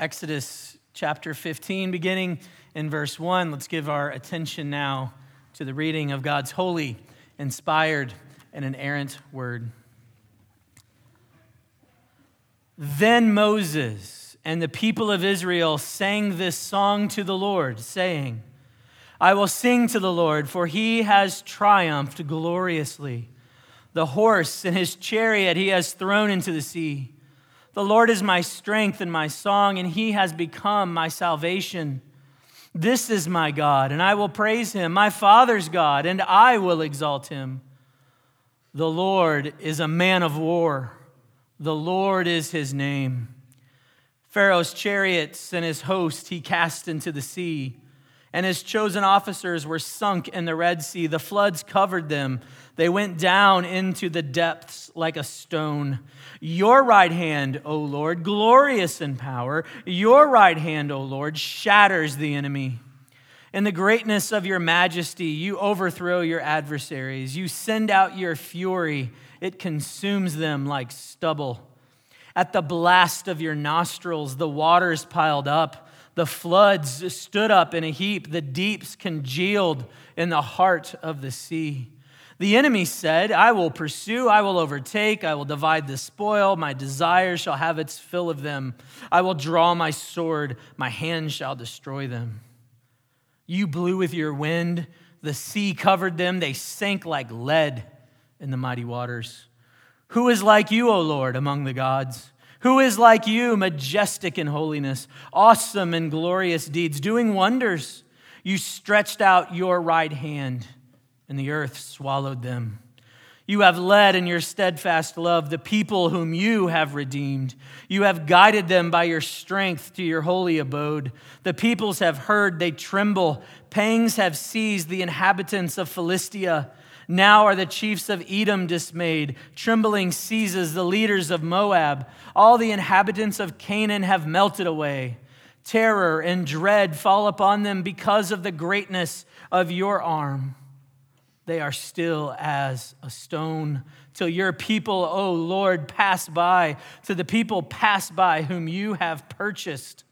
Exodus chapter 15, beginning in verse 1. Let's give our attention now to the reading of God's holy, inspired, and inerrant word. Then Moses and the people of Israel sang this song to the Lord, saying, I will sing to the Lord, for he has triumphed gloriously. The horse and his chariot he has thrown into the sea. The Lord is my strength and my song, and he has become my salvation. This is my God, and I will praise him, my Father's God, and I will exalt him. The Lord is a man of war, the Lord is his name. Pharaoh's chariots and his host he cast into the sea and his chosen officers were sunk in the Red Sea. The floods covered them. They went down into the depths like a stone. Your right hand, O Lord, glorious in power, your right hand, O Lord, shatters the enemy. In the greatness of your majesty, you overthrow your adversaries. You send out your fury, it consumes them like stubble. At the blast of your nostrils, the waters piled up. The floods stood up in a heap, the deeps congealed in the heart of the sea. The enemy said, I will pursue, I will overtake, I will divide the spoil, my desire shall have its fill of them. I will draw my sword, my hand shall destroy them. You blew with your wind, the sea covered them, they sank like lead in the mighty waters. Who is like you, O Lord, among the gods? Who is like you, majestic in holiness, awesome in glorious deeds, doing wonders? You stretched out your right hand, and the earth swallowed them. You have led in your steadfast love the people whom you have redeemed. You have guided them by your strength to your holy abode. The peoples have heard, they tremble. Pangs have seized the inhabitants of Philistia. Now are the chiefs of Edom dismayed. Trembling seizes the leaders of Moab. All the inhabitants of Canaan have melted away. Terror and dread fall upon them because of the greatness of your arm. They are still as a stone till your people, O Lord, pass by, to the people pass by whom you have purchased.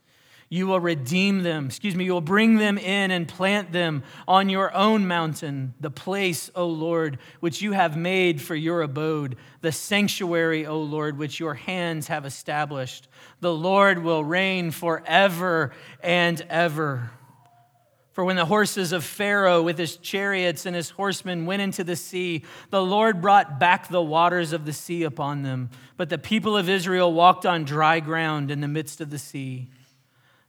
You will redeem them. Excuse me, you will bring them in and plant them on your own mountain, the place, O Lord, which you have made for your abode, the sanctuary, O Lord, which your hands have established. The Lord will reign forever and ever. For when the horses of Pharaoh with his chariots and his horsemen went into the sea, the Lord brought back the waters of the sea upon them. But the people of Israel walked on dry ground in the midst of the sea.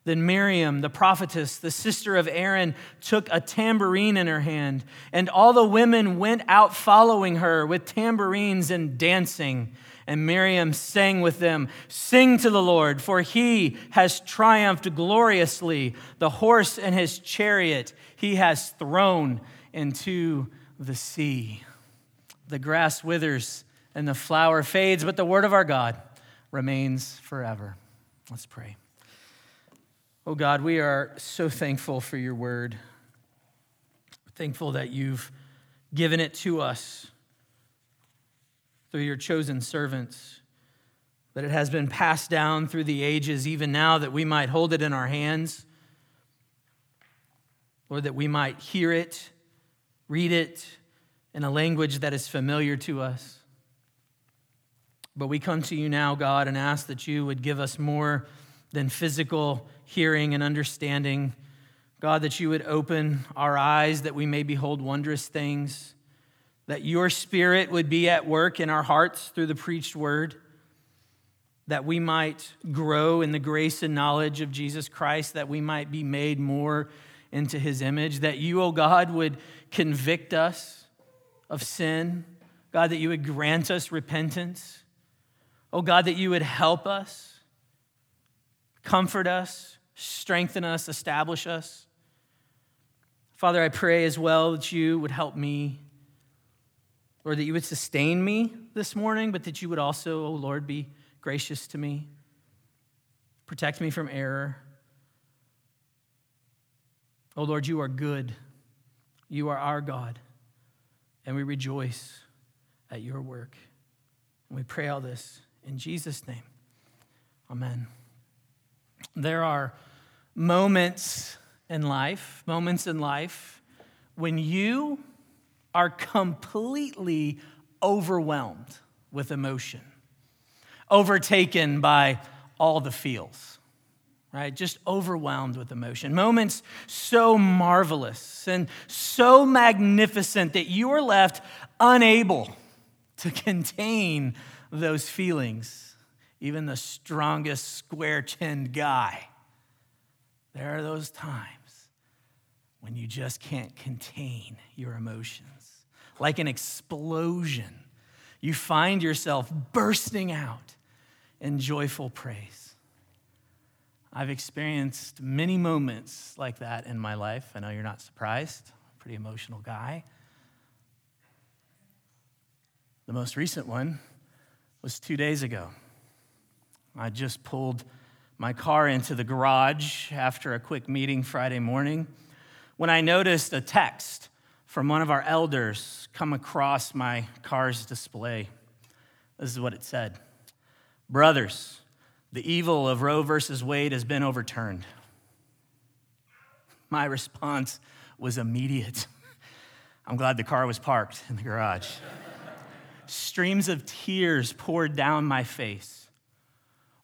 Then Miriam, the prophetess, the sister of Aaron, took a tambourine in her hand, and all the women went out following her with tambourines and dancing. And Miriam sang with them, Sing to the Lord, for he has triumphed gloriously. The horse and his chariot he has thrown into the sea. The grass withers and the flower fades, but the word of our God remains forever. Let's pray. Oh God, we are so thankful for your word. Thankful that you've given it to us through your chosen servants, that it has been passed down through the ages, even now, that we might hold it in our hands. Lord, that we might hear it, read it in a language that is familiar to us. But we come to you now, God, and ask that you would give us more than physical hearing and understanding. God, that you would open our eyes that we may behold wondrous things, that your spirit would be at work in our hearts through the preached word, that we might grow in the grace and knowledge of Jesus Christ, that we might be made more into his image, that you, O oh God, would convict us of sin. God, that you would grant us repentance. Oh God, that you would help us comfort us, strengthen us, establish us. Father, I pray as well that you would help me, or that you would sustain me this morning, but that you would also, oh Lord, be gracious to me, protect me from error. Oh Lord, you are good. You are our God, and we rejoice at your work. And we pray all this in Jesus' name. Amen. There are moments in life, moments in life when you are completely overwhelmed with emotion, overtaken by all the feels, right? Just overwhelmed with emotion. Moments so marvelous and so magnificent that you are left unable to contain those feelings. Even the strongest square chinned guy. There are those times when you just can't contain your emotions. Like an explosion, you find yourself bursting out in joyful praise. I've experienced many moments like that in my life. I know you're not surprised. I'm a pretty emotional guy. The most recent one was two days ago. I just pulled my car into the garage after a quick meeting Friday morning when I noticed a text from one of our elders come across my car's display. This is what it said Brothers, the evil of Roe versus Wade has been overturned. My response was immediate. I'm glad the car was parked in the garage. Streams of tears poured down my face.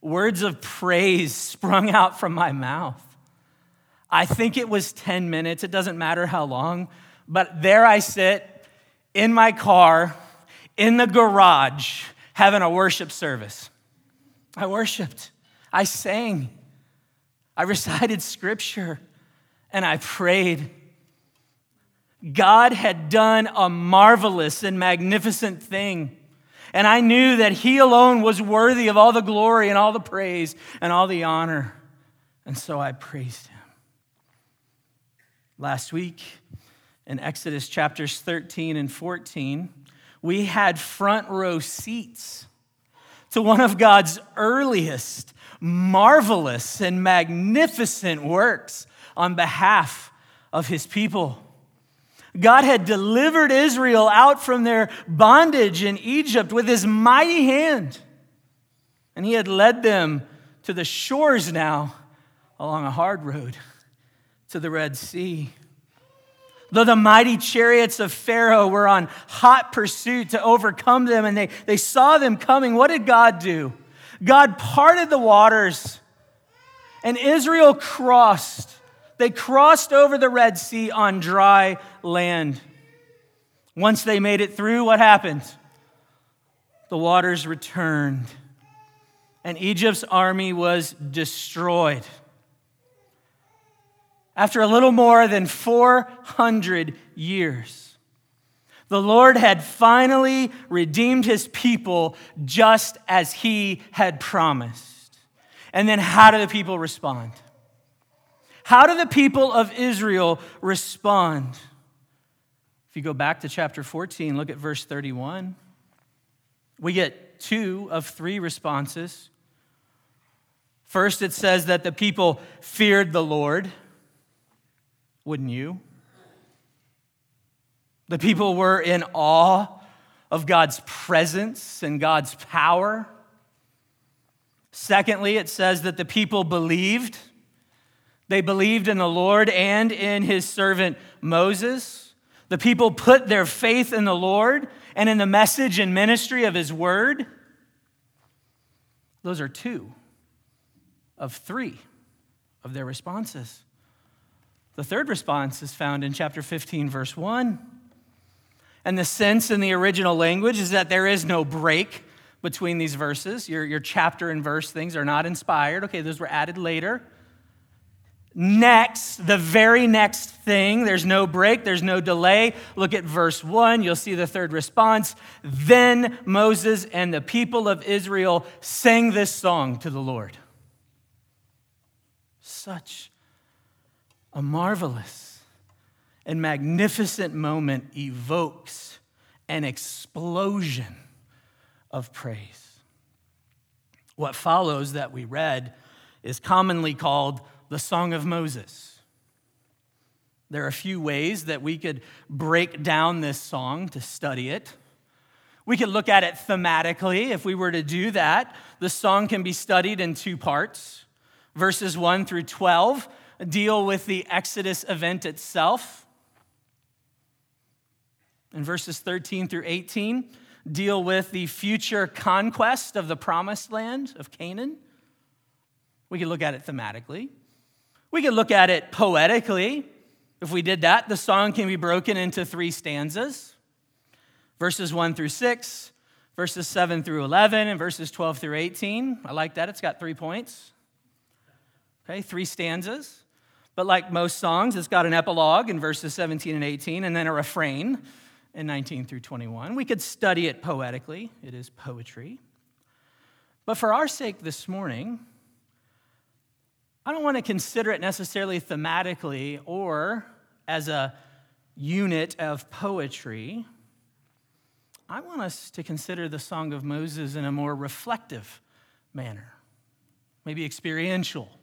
Words of praise sprung out from my mouth. I think it was 10 minutes, it doesn't matter how long, but there I sit in my car, in the garage, having a worship service. I worshiped, I sang, I recited scripture, and I prayed. God had done a marvelous and magnificent thing. And I knew that He alone was worthy of all the glory and all the praise and all the honor. And so I praised Him. Last week in Exodus chapters 13 and 14, we had front row seats to one of God's earliest, marvelous, and magnificent works on behalf of His people. God had delivered Israel out from their bondage in Egypt with his mighty hand. And he had led them to the shores now along a hard road to the Red Sea. Though the mighty chariots of Pharaoh were on hot pursuit to overcome them and they, they saw them coming, what did God do? God parted the waters and Israel crossed they crossed over the Red Sea on dry land. Once they made it through, what happened? The waters returned, and Egypt's army was destroyed. After a little more than 400 years, the Lord had finally redeemed his people just as he had promised. And then, how do the people respond? How do the people of Israel respond? If you go back to chapter 14, look at verse 31. We get two of three responses. First, it says that the people feared the Lord. Wouldn't you? The people were in awe of God's presence and God's power. Secondly, it says that the people believed. They believed in the Lord and in his servant Moses. The people put their faith in the Lord and in the message and ministry of his word. Those are two of three of their responses. The third response is found in chapter 15, verse 1. And the sense in the original language is that there is no break between these verses. Your, your chapter and verse things are not inspired. Okay, those were added later. Next, the very next thing, there's no break, there's no delay. Look at verse 1, you'll see the third response. Then Moses and the people of Israel sang this song to the Lord. Such a marvelous and magnificent moment evokes an explosion of praise. What follows that we read is commonly called the Song of Moses. There are a few ways that we could break down this song to study it. We could look at it thematically. If we were to do that, the song can be studied in two parts. Verses 1 through 12 deal with the Exodus event itself. And verses 13 through 18 deal with the future conquest of the promised land of Canaan. We could look at it thematically. We could look at it poetically. If we did that, the song can be broken into three stanzas verses 1 through 6, verses 7 through 11, and verses 12 through 18. I like that. It's got three points. Okay, three stanzas. But like most songs, it's got an epilogue in verses 17 and 18, and then a refrain in 19 through 21. We could study it poetically, it is poetry. But for our sake this morning, I don't want to consider it necessarily thematically or as a unit of poetry. I want us to consider the Song of Moses in a more reflective manner, maybe experiential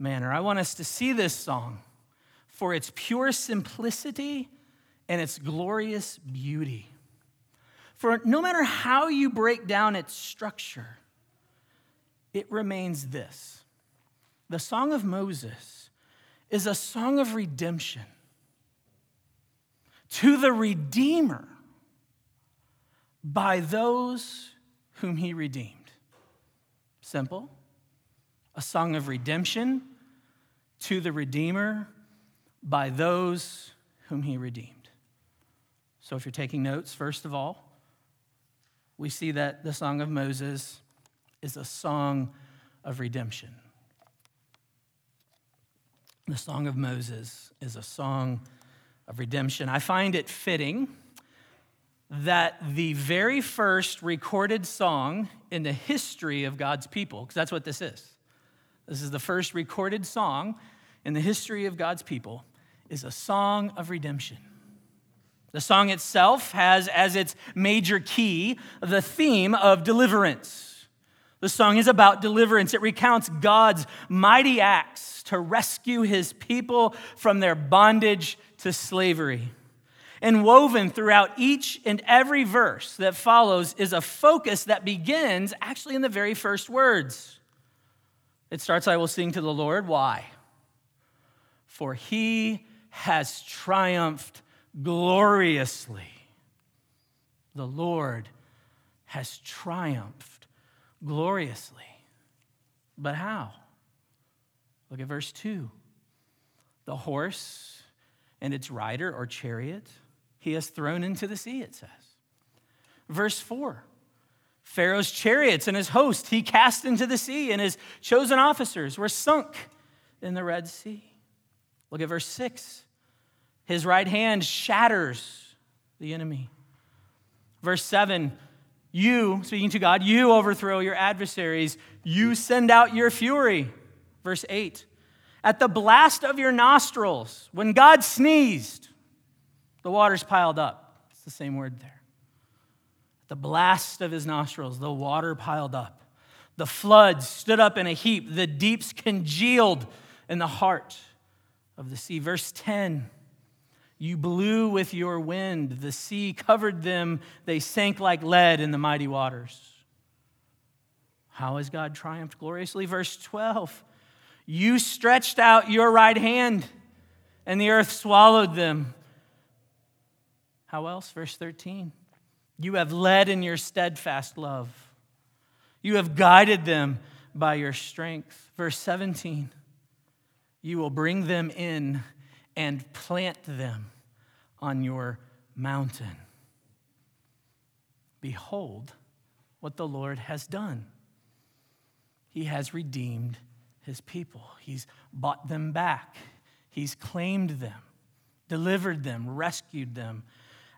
manner. I want us to see this song for its pure simplicity and its glorious beauty. For no matter how you break down its structure, it remains this the Song of Moses is a song of redemption to the Redeemer by those whom he redeemed. Simple. A song of redemption to the Redeemer by those whom he redeemed. So, if you're taking notes, first of all, we see that the Song of Moses is a song of redemption. The Song of Moses is a song of redemption. I find it fitting that the very first recorded song in the history of God's people, because that's what this is, this is the first recorded song in the history of God's people, is a song of redemption. The song itself has as its major key the theme of deliverance. The song is about deliverance. It recounts God's mighty acts to rescue his people from their bondage to slavery. And woven throughout each and every verse that follows is a focus that begins actually in the very first words. It starts, I will sing to the Lord. Why? For he has triumphed gloriously. The Lord has triumphed gloriously. But how? Look at verse 2. The horse and its rider or chariot he has thrown into the sea, it says. Verse 4 Pharaoh's chariots and his host he cast into the sea, and his chosen officers were sunk in the Red Sea. Look at verse 6. His right hand shatters the enemy. Verse 7 You, speaking to God, you overthrow your adversaries, you send out your fury. Verse 8 At the blast of your nostrils, when God sneezed, the waters piled up. It's the same word there. The blast of his nostrils, the water piled up. The floods stood up in a heap. The deeps congealed in the heart of the sea. Verse 10 you blew with your wind. The sea covered them. They sank like lead in the mighty waters. How has God triumphed gloriously? Verse 12 You stretched out your right hand, and the earth swallowed them. How else? Verse 13 You have led in your steadfast love, you have guided them by your strength. Verse 17 You will bring them in and plant them on your mountain. Behold what the Lord has done. He has redeemed his people, He's bought them back, He's claimed them, delivered them, rescued them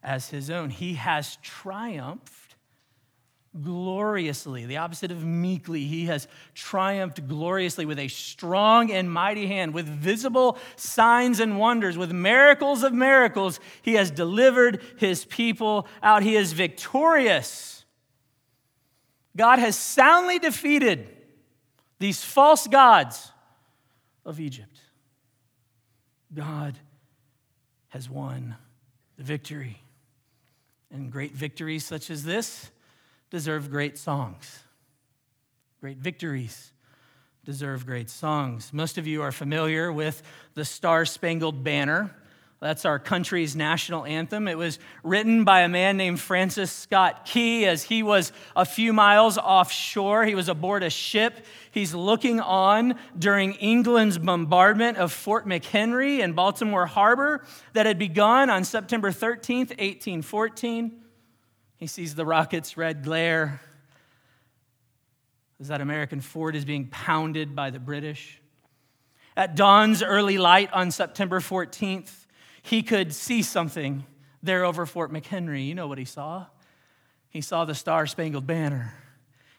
as His own. He has triumphed gloriously. The opposite of meekly, he has triumphed gloriously with a strong and mighty hand, with visible signs and wonders, with miracles of miracles. He has delivered his people out. He is victorious. God has soundly defeated these false gods of Egypt. God has won the victory. And great victories such as this deserve great songs, great victories deserve great songs. Most of you are familiar with the Star Spangled Banner. That's our country's national anthem. It was written by a man named Francis Scott Key as he was a few miles offshore. He was aboard a ship. He's looking on during England's bombardment of Fort McHenry in Baltimore Harbor that had begun on September 13th, 1814. He sees the rocket's red glare as that American fort is being pounded by the British. At dawn's early light on September 14th, he could see something there over Fort McHenry. You know what he saw? He saw the Star Spangled Banner.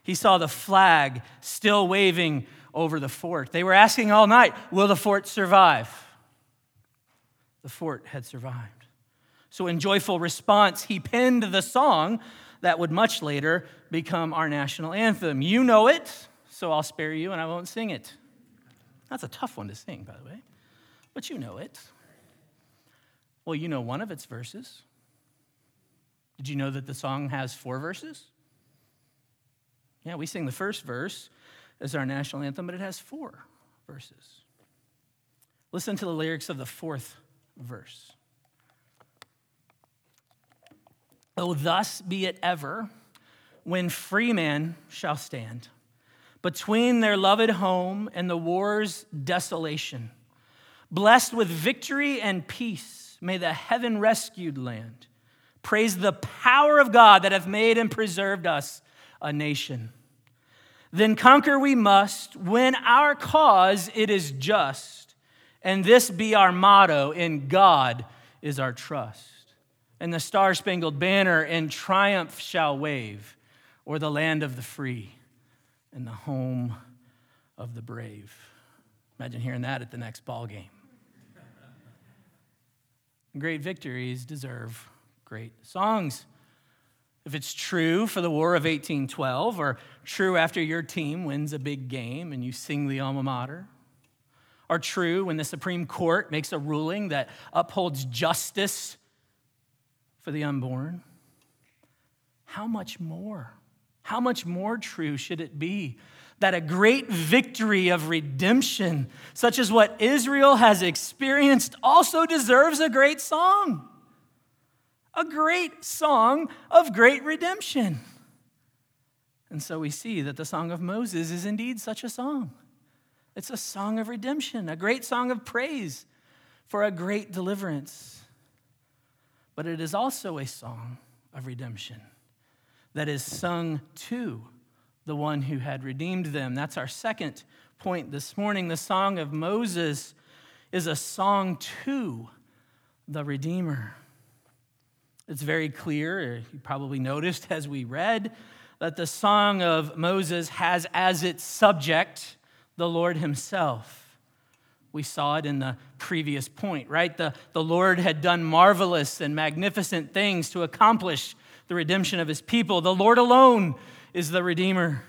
He saw the flag still waving over the fort. They were asking all night, Will the fort survive? The fort had survived. So, in joyful response, he penned the song that would much later become our national anthem. You know it, so I'll spare you and I won't sing it. That's a tough one to sing, by the way, but you know it. Well, you know one of its verses. Did you know that the song has four verses? Yeah, we sing the first verse as our national anthem, but it has four verses. Listen to the lyrics of the fourth verse. Oh, thus be it ever when free man shall stand between their loved home and the war's desolation, blessed with victory and peace May the heaven rescued land praise the power of God that hath made and preserved us a nation. Then conquer we must when our cause it is just, and this be our motto in God is our trust. And the star spangled banner in triumph shall wave, or the land of the free and the home of the brave. Imagine hearing that at the next ball game. Great victories deserve great songs. If it's true for the War of 1812, or true after your team wins a big game and you sing the alma mater, or true when the Supreme Court makes a ruling that upholds justice for the unborn, how much more? How much more true should it be that a great victory of redemption, such as what Israel has experienced, also deserves a great song. A great song of great redemption. And so we see that the Song of Moses is indeed such a song. It's a song of redemption, a great song of praise for a great deliverance. But it is also a song of redemption that is sung to the one who had redeemed them. That's our second point this morning. The Song of Moses is a song to the Redeemer. It's very clear, uh, you probably noticed as we read, that the Song of Moses has as its subject the Lord Himself. We saw it in the previous point, right? The, the Lord had done marvelous and magnificent things to accomplish the redemption of His people. The Lord alone is the Redeemer.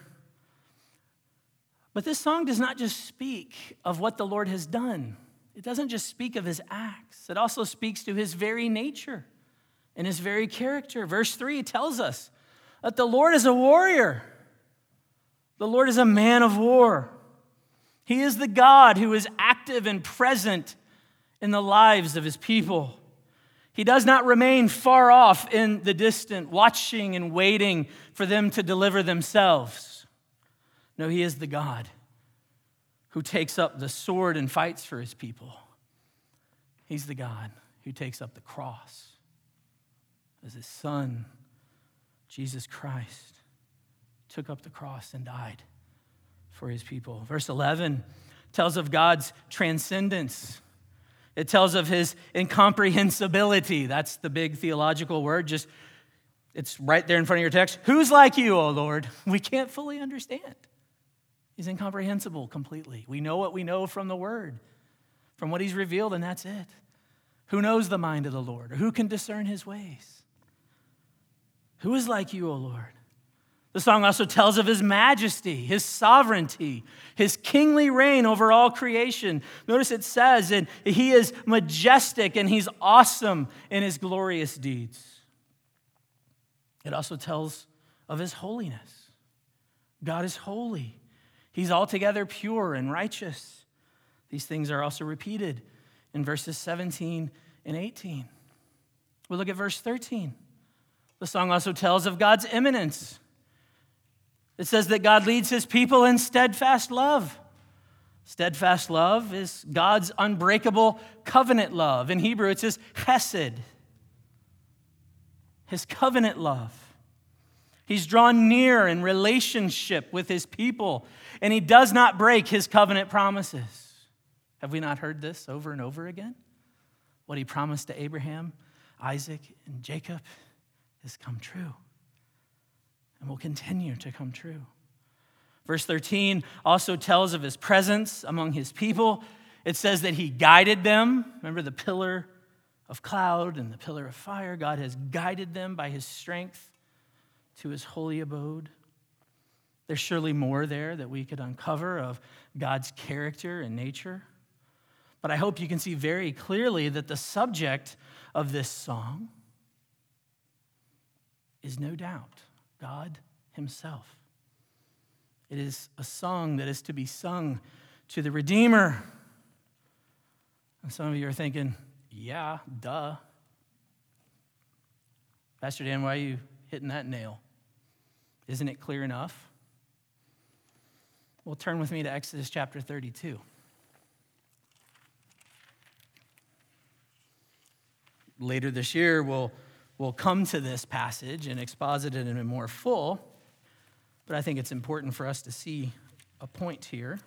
But this song does not just speak of what the Lord has done, it doesn't just speak of his acts, it also speaks to his very nature and his very character. Verse 3 tells us that the Lord is a warrior, the Lord is a man of war. He is the God who is active and present in the lives of his people. He does not remain far off in the distant, watching and waiting for them to deliver themselves. No, He is the God who takes up the sword and fights for His people. He's the God who takes up the cross as His Son, Jesus Christ, took up the cross and died for His people. Verse 11 tells of God's transcendence. It tells of his incomprehensibility. That's the big theological word. Just it's right there in front of your text. Who's like you, O Lord? We can't fully understand. He's incomprehensible completely. We know what we know from the word, from what he's revealed, and that's it. Who knows the mind of the Lord? Or who can discern his ways? Who is like you, O Lord? The song also tells of his majesty, his sovereignty, his kingly reign over all creation. Notice it says, and he is majestic and he's awesome in his glorious deeds. It also tells of his holiness. God is holy. He's altogether pure and righteous. These things are also repeated in verses 17 and 18. We look at verse 13. The song also tells of God's immanence. It says that God leads his people in steadfast love. Steadfast love is God's unbreakable covenant love. In Hebrew, it says chesed, his covenant love. He's drawn near in relationship with his people, and he does not break his covenant promises. Have we not heard this over and over again? What he promised to Abraham, Isaac, and Jacob has come true and will continue to come true. Verse 13 also tells of his presence among his people. It says that he guided them. Remember the pillar of cloud and the pillar of fire? God has guided them by his strength to his holy abode. There's surely more there that we could uncover of God's character and nature. But I hope you can see very clearly that the subject of this song is no doubt God Himself. It is a song that is to be sung to the Redeemer. And some of you are thinking, yeah, duh. Pastor Dan, why are you hitting that nail? Isn't it clear enough? Well, turn with me to Exodus chapter 32. Later this year, we'll, we'll come to this passage and exposit it in a more full, but I think it's important for us to see a point here.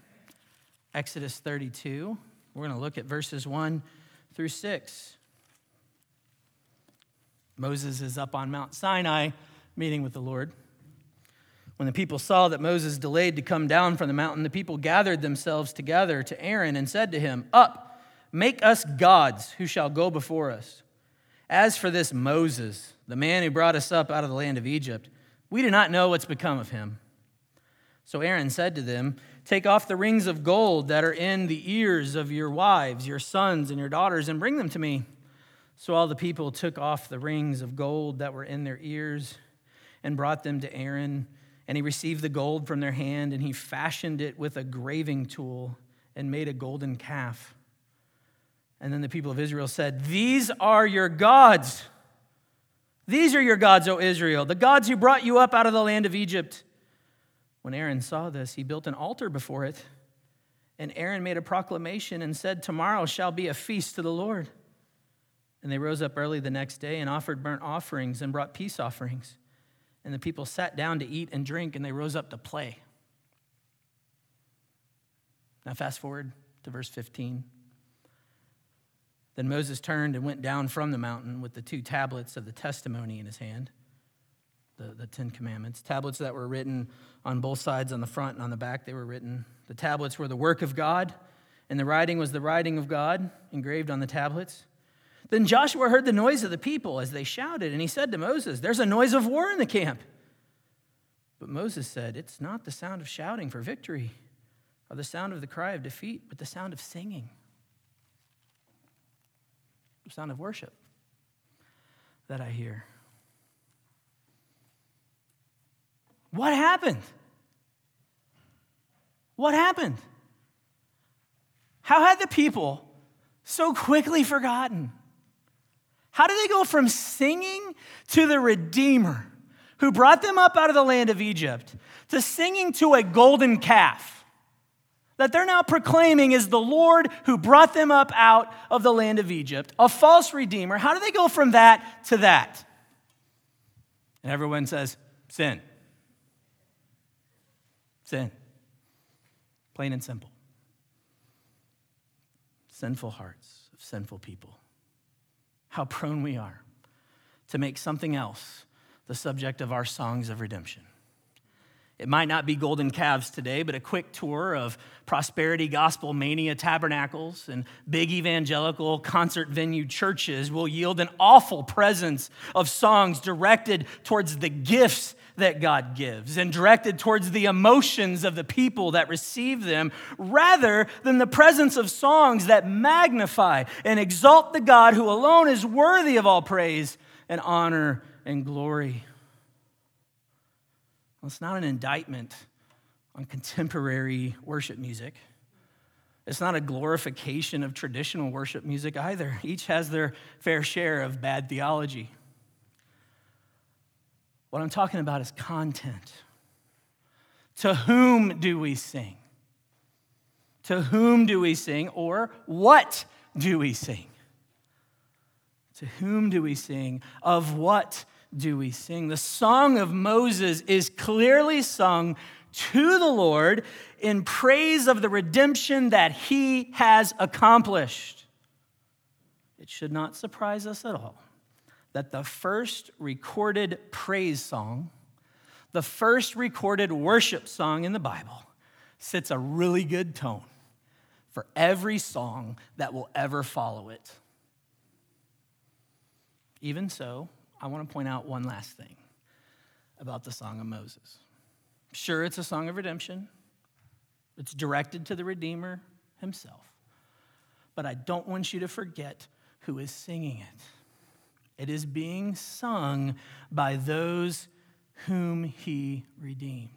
Exodus 32, we're going to look at verses 1 through 6. Moses is up on Mount Sinai meeting with the Lord. When the people saw that Moses delayed to come down from the mountain, the people gathered themselves together to Aaron and said to him, Up, make us gods who shall go before us. As for this Moses, the man who brought us up out of the land of Egypt, we do not know what's become of him. So Aaron said to them, Take off the rings of gold that are in the ears of your wives, your sons, and your daughters, and bring them to me. So all the people took off the rings of gold that were in their ears and brought them to Aaron. And he received the gold from their hand, and he fashioned it with a graving tool and made a golden calf. And then the people of Israel said, These are your gods. These are your gods, O Israel, the gods who brought you up out of the land of Egypt. When Aaron saw this, he built an altar before it. And Aaron made a proclamation and said, Tomorrow shall be a feast to the Lord. And they rose up early the next day and offered burnt offerings and brought peace offerings. And the people sat down to eat and drink, and they rose up to play. Now, fast forward to verse 15. Then Moses turned and went down from the mountain with the two tablets of the testimony in his hand, the, the Ten Commandments, tablets that were written on both sides, on the front and on the back, they were written. The tablets were the work of God, and the writing was the writing of God engraved on the tablets. Then Joshua heard the noise of the people as they shouted, and he said to Moses, There's a noise of war in the camp. But Moses said, It's not the sound of shouting for victory or the sound of the cry of defeat, but the sound of singing, sound of worship that I hear. What happened? What happened? How had the people so quickly forgotten? How do they go from singing to the Redeemer who brought them up out of the land of Egypt to singing to a golden calf that they're now proclaiming is the Lord who brought them up out of the land of Egypt, a false Redeemer? How do they go from that to that? And everyone says, sin. Sin. Plain and simple. Sinful hearts of sinful people how prone we are to make something else the subject of our songs of redemption. It might not be golden calves today, but a quick tour of prosperity gospel mania tabernacles and big evangelical concert venue churches will yield an awful presence of songs directed towards the gifts that God gives and directed towards the emotions of the people that receive them rather than the presence of songs that magnify and exalt the God who alone is worthy of all praise and honor and glory. Well, it's not an indictment on contemporary worship music. It's not a glorification of traditional worship music either. Each has their fair share of bad theology. What I'm talking about is content. To whom do we sing? To whom do we sing? Or what do we sing? To whom do we sing? Of what do we sing? The song of Moses is clearly sung to the Lord in praise of the redemption that he has accomplished. It should not surprise us at all that the first recorded praise song, the first recorded worship song in the Bible, sets a really good tone for every song that will ever follow it. Even so, I want to point out one last thing about the Song of Moses. Sure, it's a song of redemption, it's directed to the Redeemer himself. But I don't want you to forget who is singing it. It is being sung by those whom he redeemed.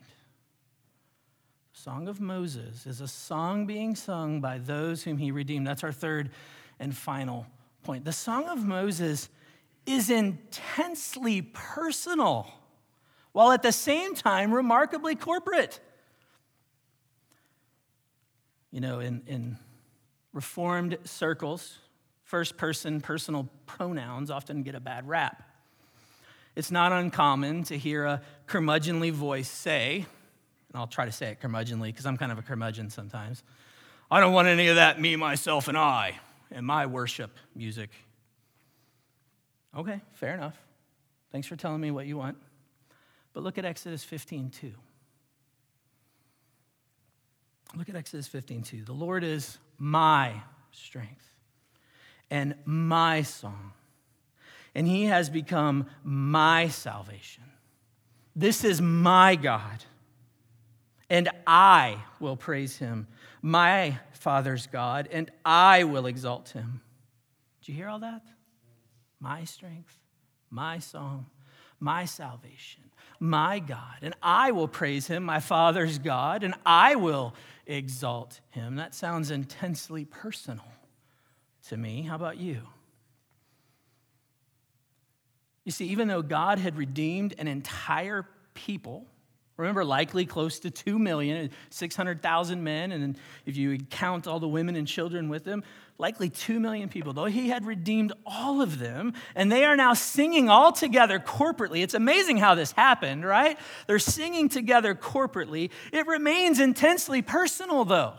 The Song of Moses is a song being sung by those whom he redeemed. That's our third and final point. The Song of Moses is intensely personal, while at the same time remarkably corporate. You know, in, in Reformed circles, first person personal pronouns often get a bad rap. It's not uncommon to hear a curmudgeonly voice say, and I'll try to say it curmudgeonly because I'm kind of a curmudgeon sometimes. I don't want any of that me, myself, and I in my worship music. Okay, fair enough. Thanks for telling me what you want. But look at Exodus 15 2. Look at Exodus 15 2. The Lord is my strength and my song, and he has become my salvation. This is my God, and I will praise him, my Father's God, and I will exalt him. Did you hear all that? My strength, my song, my salvation, my God. And I will praise him, my Father's God, and I will exalt him. That sounds intensely personal to me. How about you? You see, even though God had redeemed an entire people, Remember, likely close to 2 million, 600,000 men, and if you count all the women and children with them, likely 2 million people. Though he had redeemed all of them, and they are now singing all together corporately. It's amazing how this happened, right? They're singing together corporately. It remains intensely personal, though.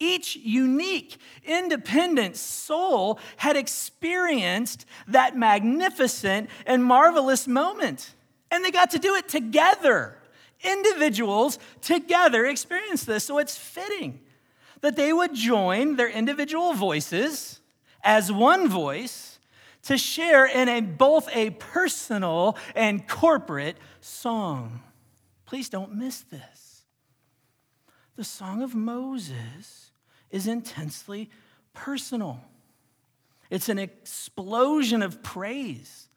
Each unique, independent soul had experienced that magnificent and marvelous moment. And they got to do it together. Individuals together experience this. So it's fitting that they would join their individual voices as one voice to share in a, both a personal and corporate song. Please don't miss this. The Song of Moses is intensely personal. It's an explosion of praise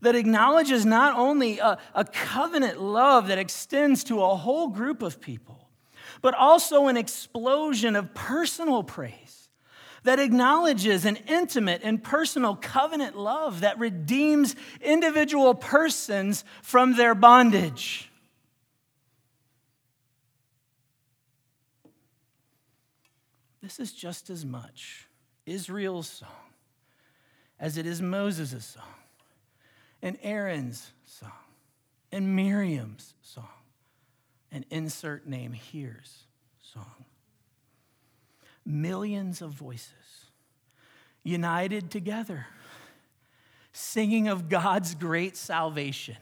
that acknowledges not only a, a, covenant love that extends to a whole group of people, but also an explosion of personal praise that acknowledges an intimate and personal covenant love that redeems individual persons from their bondage. This is just as much Israel's song as it is Moses' song and Aaron's song and Miriam's song and insert name here's song. Millions of voices united together, singing of God's great salvation.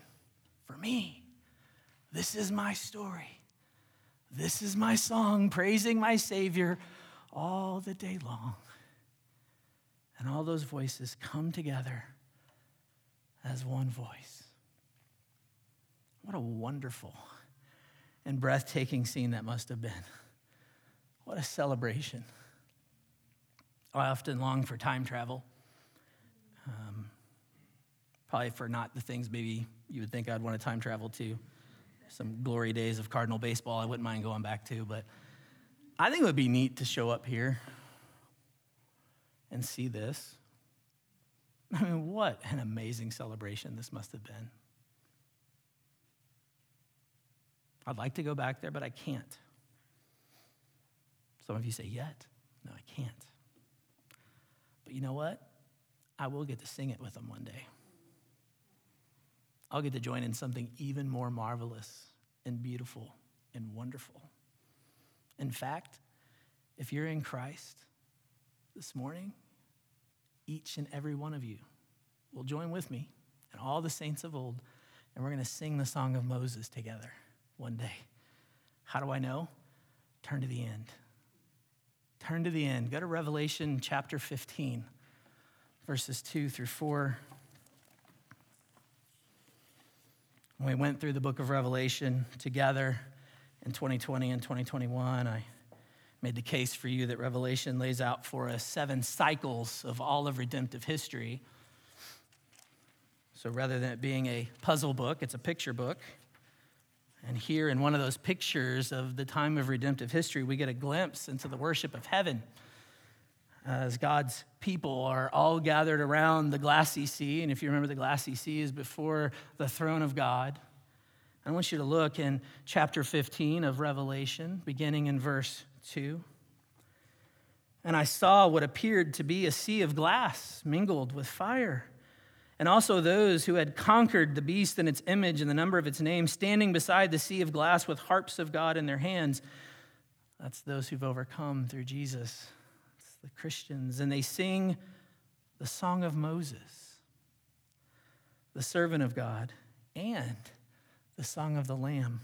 For me, this is my story. This is my song, praising my Savior all the day long. And all those voices come together as one voice. What a wonderful and breathtaking scene that must have been. What a celebration. I often long for time travel. Um, probably for not the things maybe you would think I'd want to time travel to. some glory days of Cardinal baseball I wouldn't mind going back to, but I think it would be neat to show up here and see this. I mean, what an amazing celebration this must have been. I'd like to go back there, but I can't. Some of you say, yet. No, I can't. But you know what? I will get to sing it with them one day. I'll get to join in something even more marvelous and beautiful and wonderful. In fact, if you're in Christ this morning, each and every one of you will join with me and all the saints of old, and we're going to sing the song of Moses together one day. How do I know? Turn to the end. Turn to the end. Go to Revelation chapter 15, verses 2 through 4. When we went through the book of Revelation together in 2020 and 2021, I made the case for you that Revelation lays out for us seven cycles of all of redemptive history. So rather than it being a puzzle book, it's a picture book. And here, in one of those pictures of the time of redemptive history, we get a glimpse into the worship of heaven as God's people are all gathered around the glassy sea. And if you remember, the glassy sea is before the throne of God. I want you to look in chapter 15 of Revelation, beginning in verse 2. And I saw what appeared to be a sea of glass mingled with fire and also those who had conquered the beast and its image and the number of its name, standing beside the sea of glass with harps of God in their hands. That's those who've overcome through Jesus. It's the Christians. And they sing the song of Moses, the servant of God, and the song of the Lamb,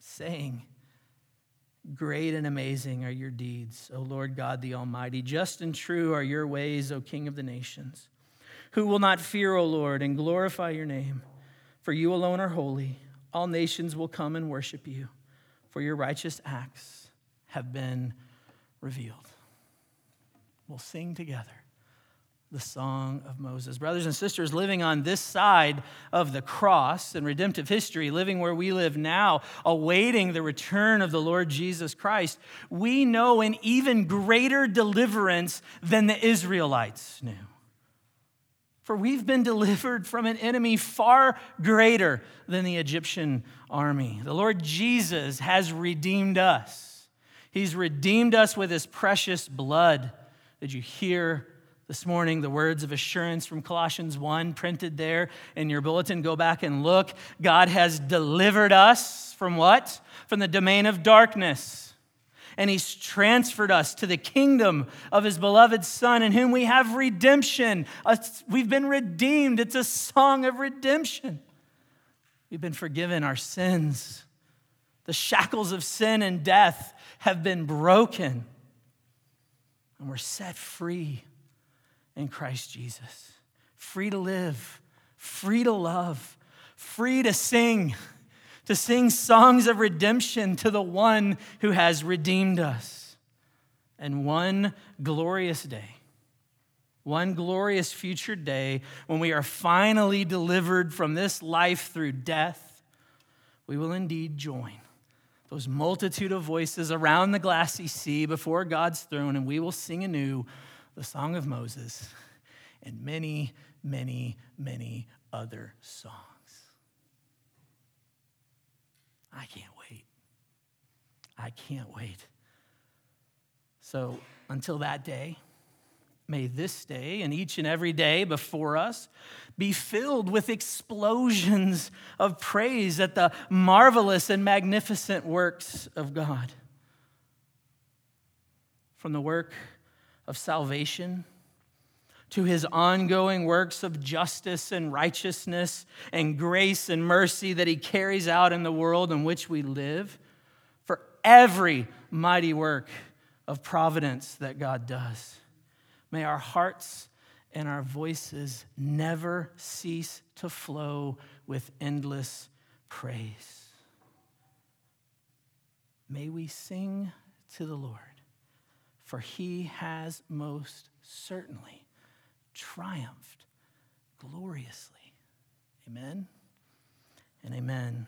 saying, Great and amazing are your deeds, O Lord God the Almighty. Just and true are your ways, O King of the nations. Who will not fear, O Lord, and glorify your name? For you alone are holy. All nations will come and worship you, for your righteous acts have been revealed. We'll sing together the song of Moses. Brothers and sisters, living on this side of the cross and redemptive history, living where we live now, awaiting the return of the Lord Jesus Christ, we know an even greater deliverance than the Israelites knew. For we've been delivered from an enemy far greater than the Egyptian army. The Lord Jesus has redeemed us. He's redeemed us with his precious blood. Did you hear this morning the words of assurance from Colossians 1 printed there in your bulletin? Go back and look. God has delivered us from what? From the domain of darkness and he's transferred us to the kingdom of his beloved Son, in whom we have redemption. We've been redeemed. It's a song of redemption. We've been forgiven our sins. The shackles of sin and death have been broken, and we're set free in Christ Jesus. Free to live, free to love, free to sing to sing songs of redemption to the one who has redeemed us. And one glorious day, one glorious future day, when we are finally delivered from this life through death, we will indeed join those multitude of voices around the glassy sea before God's throne, and we will sing anew the song of Moses and many, many, many other songs. I can't wait. I can't wait. So until that day, may this day and each and every day before us be filled with explosions of praise at the marvelous and magnificent works of God. From the work of salvation to his ongoing works of justice and righteousness and grace and mercy that he carries out in the world in which we live, for every mighty work of providence that God does. May our hearts and our voices never cease to flow with endless praise. May we sing to the Lord, for he has most certainly triumphed gloriously. Amen and amen.